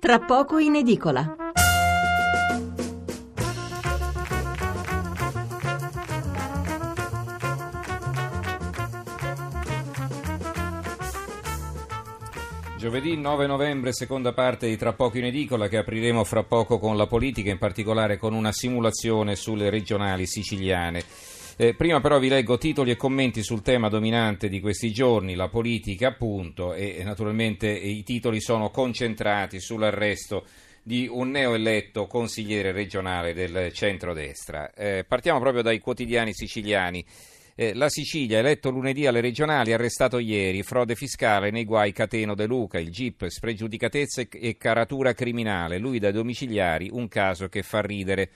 Tra poco in edicola. Giovedì 9 novembre, seconda parte di Tra poco in edicola che apriremo fra poco con la politica, in particolare con una simulazione sulle regionali siciliane. Eh, prima però vi leggo titoli e commenti sul tema dominante di questi giorni, la politica appunto, e, naturalmente i titoli sono concentrati sull'arresto di un neoeletto consigliere regionale del centrodestra. Eh, partiamo proprio dai quotidiani siciliani. Eh, la Sicilia, eletto lunedì alle regionali, arrestato ieri, frode fiscale nei guai Cateno De Luca, il GIP, spregiudicatezza e caratura criminale, lui dai domiciliari, un caso che fa ridere.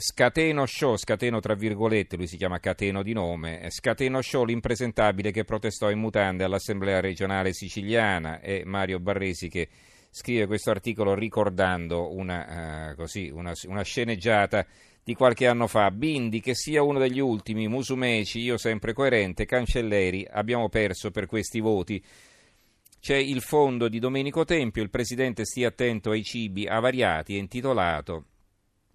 Scateno Show, scateno tra virgolette, lui si chiama Cateno di nome, Scateno Show l'impresentabile che protestò in mutande all'Assemblea regionale siciliana e Mario Barresi che scrive questo articolo ricordando una, uh, così, una, una sceneggiata di qualche anno fa. Bindi, che sia uno degli ultimi, Musumeci, io sempre coerente, Cancelleri, abbiamo perso per questi voti. C'è il fondo di Domenico Tempio, il presidente stia attento ai cibi avariati, è intitolato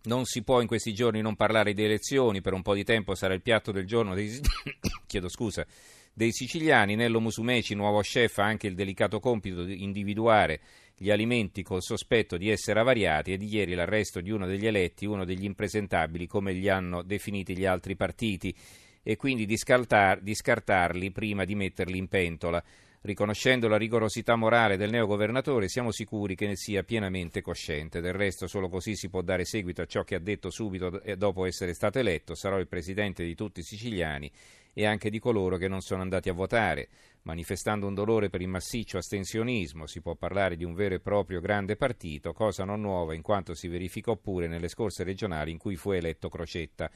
non si può in questi giorni non parlare di elezioni, per un po' di tempo sarà il piatto del giorno dei, scusa, dei siciliani. Nello Musumeci, nuovo chef, ha anche il delicato compito di individuare gli alimenti col sospetto di essere avariati e di ieri l'arresto di uno degli eletti, uno degli impresentabili, come li hanno definiti gli altri partiti, e quindi di, scartarli prima di metterli in pentola. Riconoscendo la rigorosità morale del neogovernatore, siamo sicuri che ne sia pienamente cosciente. Del resto, solo così si può dare seguito a ciò che ha detto subito dopo essere stato eletto. Sarò il presidente di tutti i siciliani e anche di coloro che non sono andati a votare. Manifestando un dolore per il massiccio astensionismo, si può parlare di un vero e proprio grande partito, cosa non nuova in quanto si verificò pure nelle scorse regionali in cui fu eletto Crocetta.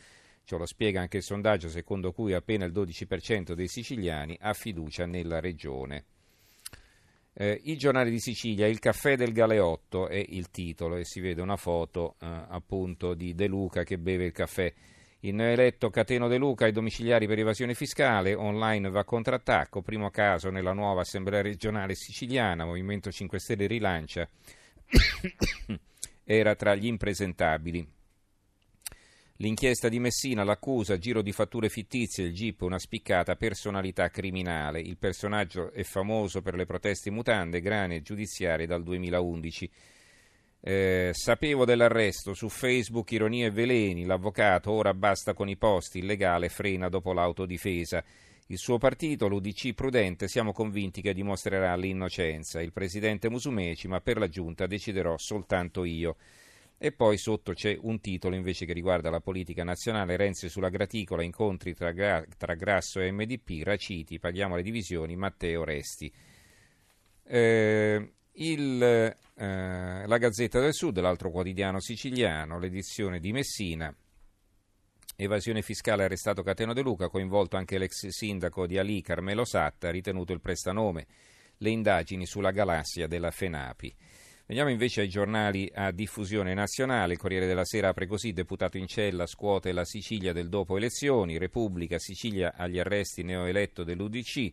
Ce lo spiega anche il sondaggio secondo cui appena il 12% dei siciliani ha fiducia nella regione. Eh, il giornale di Sicilia, il caffè del Galeotto è il titolo e si vede una foto eh, appunto di De Luca che beve il caffè. Il eletto Cateno De Luca ai domiciliari per evasione fiscale, online va contrattacco, primo caso nella nuova assemblea regionale siciliana, Movimento 5 Stelle rilancia, era tra gli impresentabili. L'inchiesta di Messina, l'accusa, giro di fatture fittizie, il GIP, una spiccata personalità criminale. Il personaggio è famoso per le proteste mutande, grane giudiziarie dal 2011. Eh, sapevo dell'arresto su Facebook, ironia e veleni, l'avvocato ora basta con i posti, illegale frena dopo l'autodifesa. Il suo partito, l'UDC Prudente, siamo convinti che dimostrerà l'innocenza. Il presidente Musumeci, ma per la giunta deciderò soltanto io. E poi sotto c'è un titolo invece che riguarda la politica nazionale, Renzi sulla graticola, incontri tra, Gra- tra Grasso e MDP, Raciti, paghiamo le divisioni, Matteo Resti. Eh, il, eh, la Gazzetta del Sud, l'altro quotidiano siciliano, l'edizione di Messina, evasione fiscale arrestato Cateno De Luca, coinvolto anche l'ex sindaco di Ali, Carmelo Satta, ritenuto il prestanome, le indagini sulla galassia della FENAPI. Veniamo invece ai giornali a diffusione nazionale. Il Corriere della Sera apre così: deputato in cella scuote la Sicilia del dopo elezioni. Repubblica Sicilia agli arresti neoeletto dell'UDC.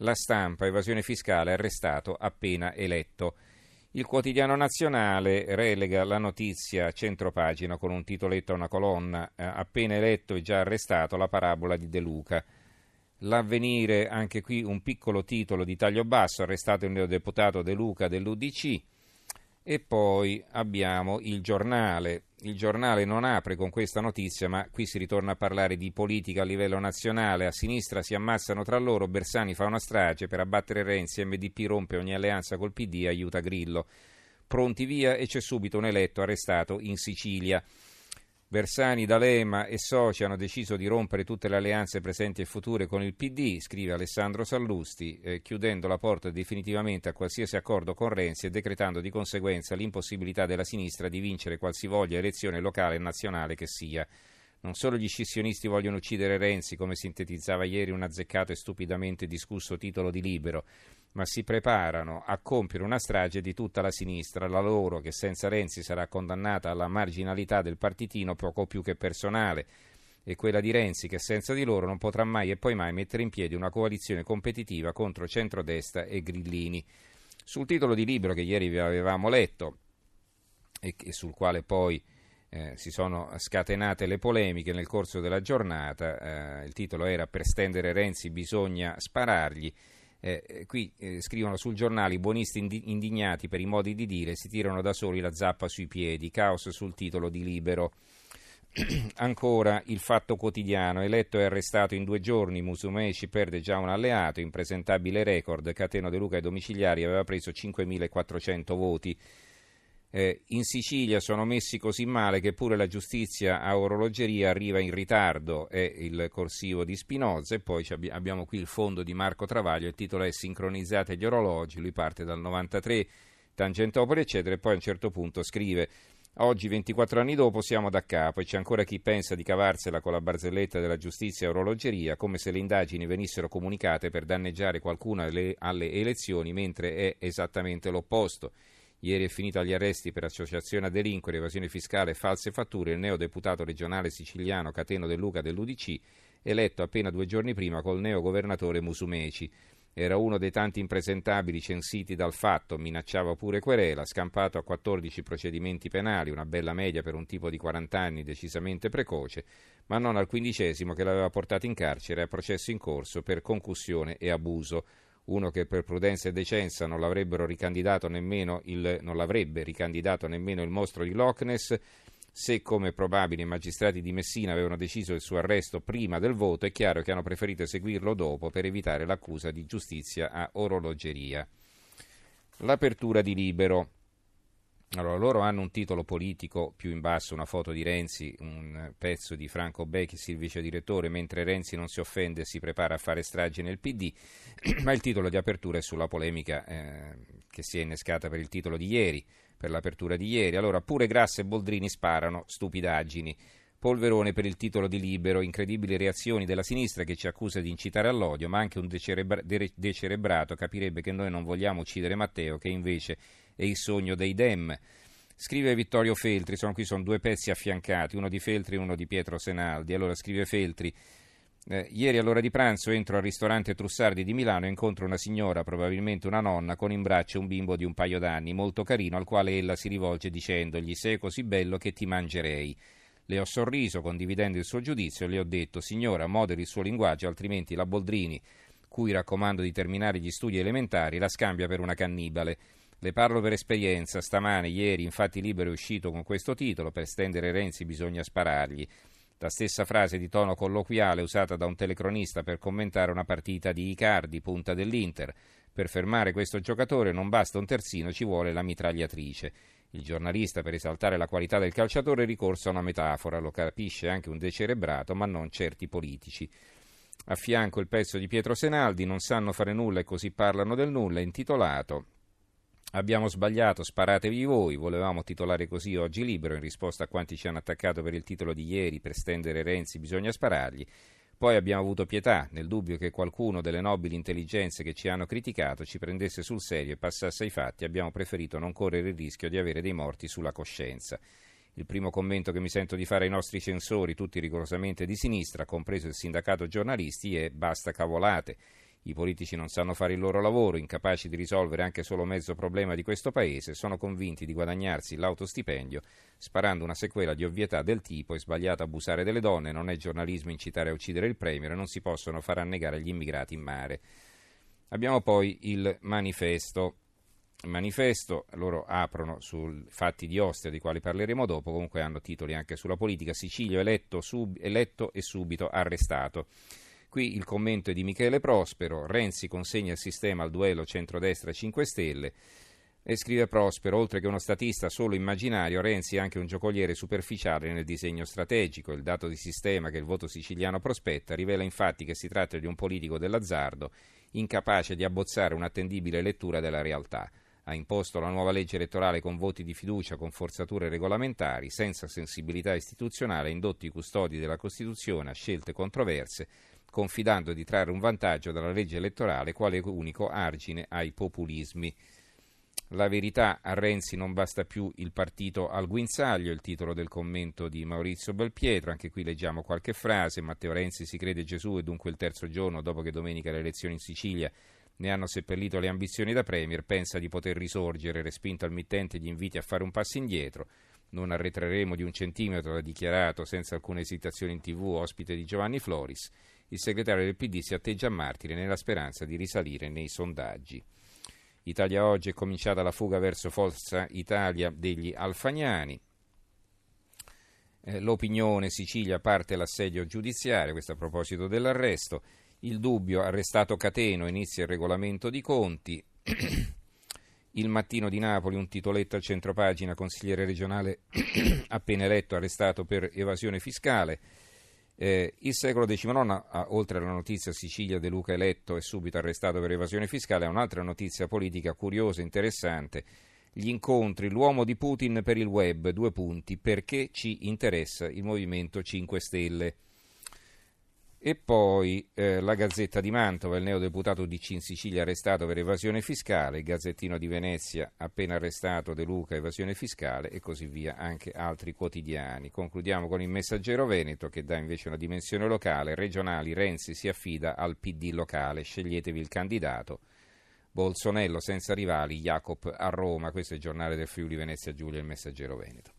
La stampa, evasione fiscale, arrestato appena eletto. Il quotidiano nazionale relega la notizia a centropagina con un titoletto a una colonna. Eh, appena eletto e già arrestato la parabola di De Luca. L'avvenire, anche qui un piccolo titolo di taglio basso, arrestato il neodeputato De Luca dell'UDC. E poi abbiamo il giornale. Il giornale non apre con questa notizia, ma qui si ritorna a parlare di politica a livello nazionale. A sinistra si ammazzano tra loro, Bersani fa una strage per abbattere Renzi, MDP rompe ogni alleanza col PD aiuta Grillo. Pronti via e c'è subito un eletto arrestato in Sicilia. Bersani, D'Alema e soci hanno deciso di rompere tutte le alleanze presenti e future con il PD, scrive Alessandro Sallusti, eh, chiudendo la porta definitivamente a qualsiasi accordo con Renzi e decretando di conseguenza l'impossibilità della sinistra di vincere qualsivoglia elezione locale e nazionale che sia. Non solo gli scissionisti vogliono uccidere Renzi, come sintetizzava ieri un azzeccato e stupidamente discusso titolo di libero, ma si preparano a compiere una strage di tutta la sinistra, la loro che senza Renzi sarà condannata alla marginalità del partitino poco più che personale, e quella di Renzi che senza di loro non potrà mai e poi mai mettere in piedi una coalizione competitiva contro centrodestra e Grillini. Sul titolo di libro che ieri vi avevamo letto e sul quale poi eh, si sono scatenate le polemiche nel corso della giornata, eh, il titolo era Per stendere Renzi bisogna sparargli. Eh, eh qui eh, scrivono sul giornale i buonisti indignati per i modi di dire si tirano da soli la zappa sui piedi, caos sul titolo di libero. Ancora il fatto quotidiano, eletto e arrestato in due giorni, Musumeci perde già un alleato, impresentabile record, Cateno De Luca ai domiciliari aveva preso 5.400 voti. Eh, in Sicilia sono messi così male che pure la giustizia a orologeria arriva in ritardo, è il corsivo di Spinoza e poi abbiamo qui il fondo di Marco Travaglio, il titolo è Sincronizzate gli orologi, lui parte dal 93, Tangentopoli eccetera e poi a un certo punto scrive Oggi, 24 anni dopo, siamo da capo e c'è ancora chi pensa di cavarsela con la barzelletta della giustizia e orologeria, come se le indagini venissero comunicate per danneggiare qualcuno alle elezioni, mentre è esattamente l'opposto. Ieri è finito agli arresti per associazione a delinquere, evasione fiscale e false fatture il neodeputato regionale siciliano Cateno De Luca dell'UDC, eletto appena due giorni prima col neogovernatore Musumeci. Era uno dei tanti impresentabili censiti dal fatto, minacciava pure querela, scampato a 14 procedimenti penali, una bella media per un tipo di 40 anni decisamente precoce, ma non al quindicesimo che l'aveva portato in carcere a processo in corso per concussione e abuso. Uno che per prudenza e decenza non, ricandidato il, non l'avrebbe ricandidato nemmeno il mostro di Loch Ness, se, come probabile, i magistrati di Messina avevano deciso il suo arresto prima del voto, è chiaro che hanno preferito eseguirlo dopo per evitare l'accusa di giustizia a orologeria. L'apertura di Libero. Allora, loro hanno un titolo politico più in basso, una foto di Renzi, un pezzo di Franco Becchis, il vice direttore, mentre Renzi non si offende e si prepara a fare stragi nel PD, ma il titolo di apertura è sulla polemica eh, che si è innescata per il titolo di ieri per l'apertura di ieri. Allora, pure Grasse e Boldrini sparano stupidaggini. Polverone per il titolo di libero, incredibili reazioni della sinistra che ci accusa di incitare all'odio, ma anche un decerebra- decerebrato capirebbe che noi non vogliamo uccidere Matteo, che invece è il sogno dei Dem. Scrive Vittorio Feltri, sono, qui sono due pezzi affiancati, uno di Feltri e uno di Pietro Senaldi. Allora scrive Feltri, eh, ieri all'ora di pranzo entro al ristorante Trussardi di Milano e incontro una signora, probabilmente una nonna, con in braccio un bimbo di un paio d'anni, molto carino, al quale ella si rivolge dicendogli sei così bello che ti mangerei. Le ho sorriso, condividendo il suo giudizio, e le ho detto signora, moderi il suo linguaggio, altrimenti la Boldrini, cui raccomando di terminare gli studi elementari, la scambia per una cannibale. Le parlo per esperienza, stamane, ieri, infatti Libero è uscito con questo titolo, per stendere Renzi bisogna sparargli. La stessa frase di tono colloquiale usata da un telecronista per commentare una partita di Icardi, punta dell'Inter. Per fermare questo giocatore non basta un terzino, ci vuole la mitragliatrice. Il giornalista, per esaltare la qualità del calciatore, ricorso a una metafora, lo capisce anche un decerebrato, ma non certi politici. A fianco il pezzo di Pietro Senaldi, Non sanno fare nulla e così parlano del nulla, intitolato Abbiamo sbagliato, sparatevi voi, volevamo titolare così oggi libero in risposta a quanti ci hanno attaccato per il titolo di ieri, per stendere Renzi bisogna sparargli. Poi abbiamo avuto pietà, nel dubbio che qualcuno delle nobili intelligenze che ci hanno criticato ci prendesse sul serio e passasse ai fatti, abbiamo preferito non correre il rischio di avere dei morti sulla coscienza. Il primo commento che mi sento di fare ai nostri censori, tutti rigorosamente di sinistra, compreso il sindacato giornalisti, è basta cavolate. I politici non sanno fare il loro lavoro, incapaci di risolvere anche solo mezzo problema di questo paese, sono convinti di guadagnarsi l'autostipendio sparando una sequela di ovvietà del tipo è sbagliato abusare delle donne, non è giornalismo incitare a uccidere il premier non si possono far annegare gli immigrati in mare. Abbiamo poi il manifesto. Manifesto, loro aprono sui fatti di Ostia, di quali parleremo dopo, comunque hanno titoli anche sulla politica. Sicilio eletto, sub, eletto e subito arrestato. Qui il commento è di Michele Prospero, Renzi consegna il sistema al duello centrodestra 5 Stelle e scrive Prospero, oltre che uno statista solo immaginario, Renzi è anche un giocoliere superficiale nel disegno strategico. Il dato di sistema che il voto siciliano prospetta rivela infatti che si tratta di un politico dell'azzardo incapace di abbozzare un'attendibile lettura della realtà. Ha imposto la nuova legge elettorale con voti di fiducia con forzature regolamentari, senza sensibilità istituzionale, indotti i custodi della Costituzione a scelte controverse, confidando di trarre un vantaggio dalla legge elettorale quale unico argine ai populismi. La verità, a Renzi non basta più il partito al guinzaglio, il titolo del commento di Maurizio Belpietro, anche qui leggiamo qualche frase, Matteo Renzi si crede Gesù e dunque il terzo giorno dopo che domenica le elezioni in Sicilia ne hanno seppellito le ambizioni da Premier, pensa di poter risorgere, respinto al mittente gli inviti a fare un passo indietro. Non arretreremo di un centimetro, ha dichiarato senza alcuna esitazione in tv, ospite di Giovanni Floris. Il segretario del PD si atteggia a martire nella speranza di risalire nei sondaggi. Italia oggi è cominciata la fuga verso Forza Italia degli Alfagnani. Eh, l'opinione Sicilia parte l'assedio giudiziario, questo a proposito dell'arresto. Il dubbio arrestato Cateno, inizia il regolamento di conti. il mattino di Napoli, un titoletto al centropagina, consigliere regionale appena eletto, arrestato per evasione fiscale. Eh, il secolo XIX, oltre alla notizia Sicilia De Luca eletto e subito arrestato per evasione fiscale, ha un'altra notizia politica curiosa e interessante gli incontri, l'uomo di Putin per il web, due punti, perché ci interessa il Movimento 5 Stelle. E poi eh, la Gazzetta di Mantova, il neodeputato DC in Sicilia arrestato per evasione fiscale, il Gazzettino di Venezia appena arrestato De Luca, evasione fiscale e così via, anche altri quotidiani. Concludiamo con il Messaggero Veneto che dà invece una dimensione locale, regionali, Renzi si affida al PD locale, sceglietevi il candidato. Bolsonello senza rivali, Jacob a Roma, questo è il giornale del Friuli Venezia Giulia, il Messaggero Veneto.